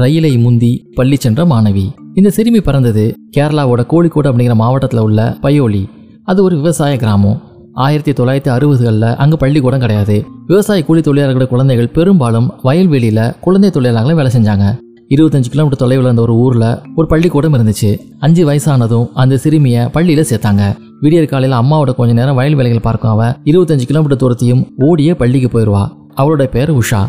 ரயிலை முந்தி பள்ளி சென்ற மாணவி. இந்த சிறுமி பிறந்தது கேரளாவோட கோழிக்கோடு அப்படிங்கிற மாவட்டத்தில் உள்ள பயோலி. அது ஒரு விவசாய கிராமம். ஆயிரத்தி தொள்ளாயிரத்தி அறுபதுகளில் அங்கே பள்ளிக்கூடம் கிடையாது. விவசாய கூலி தொழிலாளர்களோட குழந்தைகள் பெரும்பாலும் வயல்வெளியில் குழந்தை தொழிலாளர்களும் வேலை செஞ்சாங்க. இருபத்தஞ்சு கிலோமீட்டர் தொலைவில் இருந்த ஒரு ஊரில் ஒரு பள்ளிக்கூடம் இருந்துச்சு. அஞ்சு வயசானதும் அந்த சிறுமியை பள்ளியில் சேர்த்தாங்க. விடியற் காலையில் அம்மாவோட கொஞ்ச நேரம் வயல் வேலைகள் பார்க்கும். அவள் இருபத்தஞ்சு கிலோமீட்டர் தூரத்தையும் ஓடியே பள்ளிக்கு போயிடுவா அவளோட பேர் உஷா.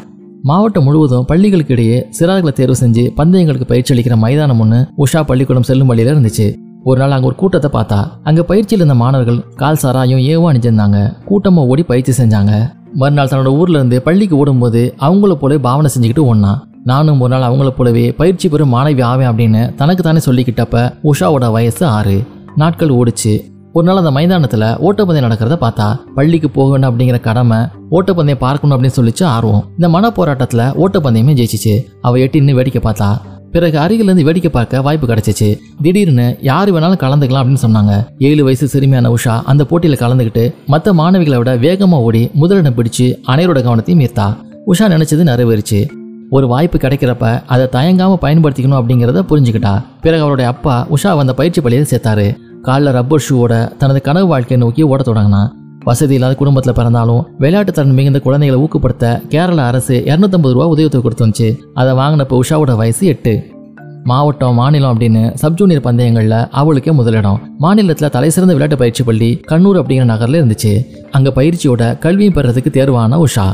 மாவட்டம் முழுவதும் பள்ளிகளுக்கு இடையே சிறார்களை தேர்வு செஞ்சு பந்தயங்களுக்கு பயிற்சி அளிக்கிற மைதானம் ஒன்று உஷா பள்ளிக்கூடம் செல்லும் வழியில இருந்துச்சு. ஒரு நாள் அங்க ஒரு கூட்டத்தை பார்த்தா அங்க பயிற்சியில் இருந்த மாணவர்கள் கால் சாராயும் ஏவோ அணிஞ்சிருந்தாங்க. கூட்டமா ஓடி பயிற்சி செஞ்சாங்க. மறுநாள் தன்னோட ஊர்ல இருந்து பள்ளிக்கு ஓடும்போது அவங்கள போல பாவனை செஞ்சுக்கிட்டு ஓடினா. நானும் ஒரு நாள் அவங்கள போலவே பயிற்சி பெறும் மாணவி ஆவேன் அப்படின்னு தனக்கு தானே சொல்லிக்கிட்டப்ப உஷாவோட வயசு ஆறு. நாட்கள் ஓடிச்சு. ஒரு நாள் அந்த மைதானத்தில் ஓட்டப்பந்தயம் நடக்கிறத பார்த்தா பள்ளிக்கு போகணும் அப்படிங்கிற கடமை ஓட்டப்பந்தயம் பார்க்கணும் அப்படின்னு சொல்லிச்சு ஆர்வம். இந்த மன போராட்டத்தில் ஓட்டப்பந்தயமே ஜெயிச்சிச்சு. அவள் எட்டி நின்று வேடிக்கை பார்த்தா பிறகு அருகிலேருந்து வேடிக்கை பார்க்க வாய்ப்பு கிடைச்சிச்சு. திடீர்னு யார் வேணாலும் கலந்துக்கலாம் அப்படின்னு சொன்னாங்க. ஏழு வயசு சிறுமியான உஷா அந்த போட்டியில் கலந்துக்கிட்டு மற்ற மாணவிகளை விட வேகமாக ஓடி முதலிடம் பிடிச்சு அனைவரோட கவனத்தையும் ஈர்த்தா. உஷா நினைச்சது நிறைவேறிச்சு. ஒரு வாய்ப்பு கிடைக்கிறப்ப அதை தயங்காமல் பயன்படுத்திக்கணும் அப்படிங்கிறத புரிஞ்சுக்கிட்டா. பிறகு அவருடைய அப்பா உஷா வந்த பயிற்சி பள்ளியில் சேர்த்தாரு. காலில் ரப்பர் ஷூவோட தனது கனவு வாழ்க்கையை நோக்கி ஓட தொடங்கினா வசதி இல்லாத குடும்பத்தில் பிறந்தாலும் விளையாட்டு திறன் மிகுந்த குழந்தைகளை ஊக்கப்படுத்த கேரள அரசு இரநூத்தம்பது ரூபா உதவித்தொகை கொடுத்துருந்துச்சு அதை வாங்கினப்ப உஷாவோட வயசு எட்டு. மாவட்டம் மாநிலம் அப்படின்னு சப் ஜூனியர் பந்தயங்களில் அவளுக்கே முதலிடம் மாநிலத்தில் தலை சிறந்த விளையாட்டு பயிற்சி பள்ளி கண்ணூர் அப்படிங்கிற நகரில் இருந்துச்சு. அங்கே பயிற்சியோட கல்வியும் பெறதுக்கு தேர்வான உஷா.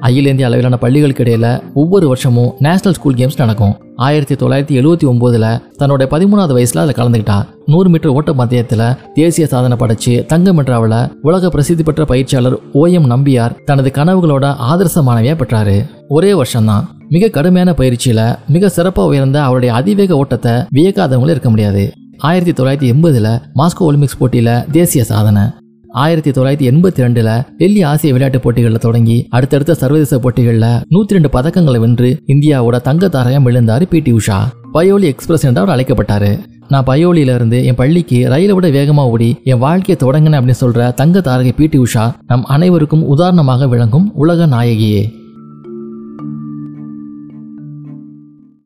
அகில இந்திய அளவிலான பள்ளிகளுக்கு இடையில ஒவ்வொரு வருஷமும் நேஷனல் ஸ்கூல் கேம்ஸ் நடக்கும். ஆயிரத்தி தொள்ளாயிரத்தி எழுவத்தி ஒம்போதில் தன்னோட பதிமூணாவது வயசுல அதில் கலந்துக்கிட்டா. நூறு மீட்டர் ஓட்ட பந்தயத்தில் தேசிய சாதனை படைச்சு தங்கம் வென்றாவில் உலக பிரசித்தி பெற்ற பயிற்சியாளர் ஓஎம் நம்பியார் தனது கனவுகளோட ஆதர்ச மாணவியா பெற்றாரு. ஒரே வருஷம்தான். மிக கடுமையான பயிற்சியில மிக சிறப்பாக உயர்ந்த அவருடைய அதிவேக ஓட்டத்தை வியக்காதவங்களும் இருக்க முடியாது. ஆயிரத்தி தொள்ளாயிரத்தி எண்பதுல மாஸ்கோ ஒலிம்பிக்ஸ் போட்டியில தேசிய சாதனை. ஆயிரத்தி தொள்ளாயிரத்தி எண்பத்தி ரெண்டுல டெல்லி ஆசிய விளையாட்டு போட்டிகளில் தொடங்கி அடுத்தடுத்த சர்வதேச போட்டிகளில் நூத்தி ரெண்டு பதக்கங்களை வென்று இந்தியாவோட தங்க தாரையம் விழுந்தாரு P T Usha. Payyoli express என்று அவர் அழைக்கப்பட்டாரு. நான் பயோலியில இருந்து என் பள்ளிக்கு ரயிலை விட வேகமா ஓடி என் வாழ்க்கையை தொடங்கினேன் அப்படின்னு சொல்ற தங்க தாரகை பி டி உஷா நம் அனைவருக்கும் உதாரணமாக விளங்கும் உலக நாயகியே.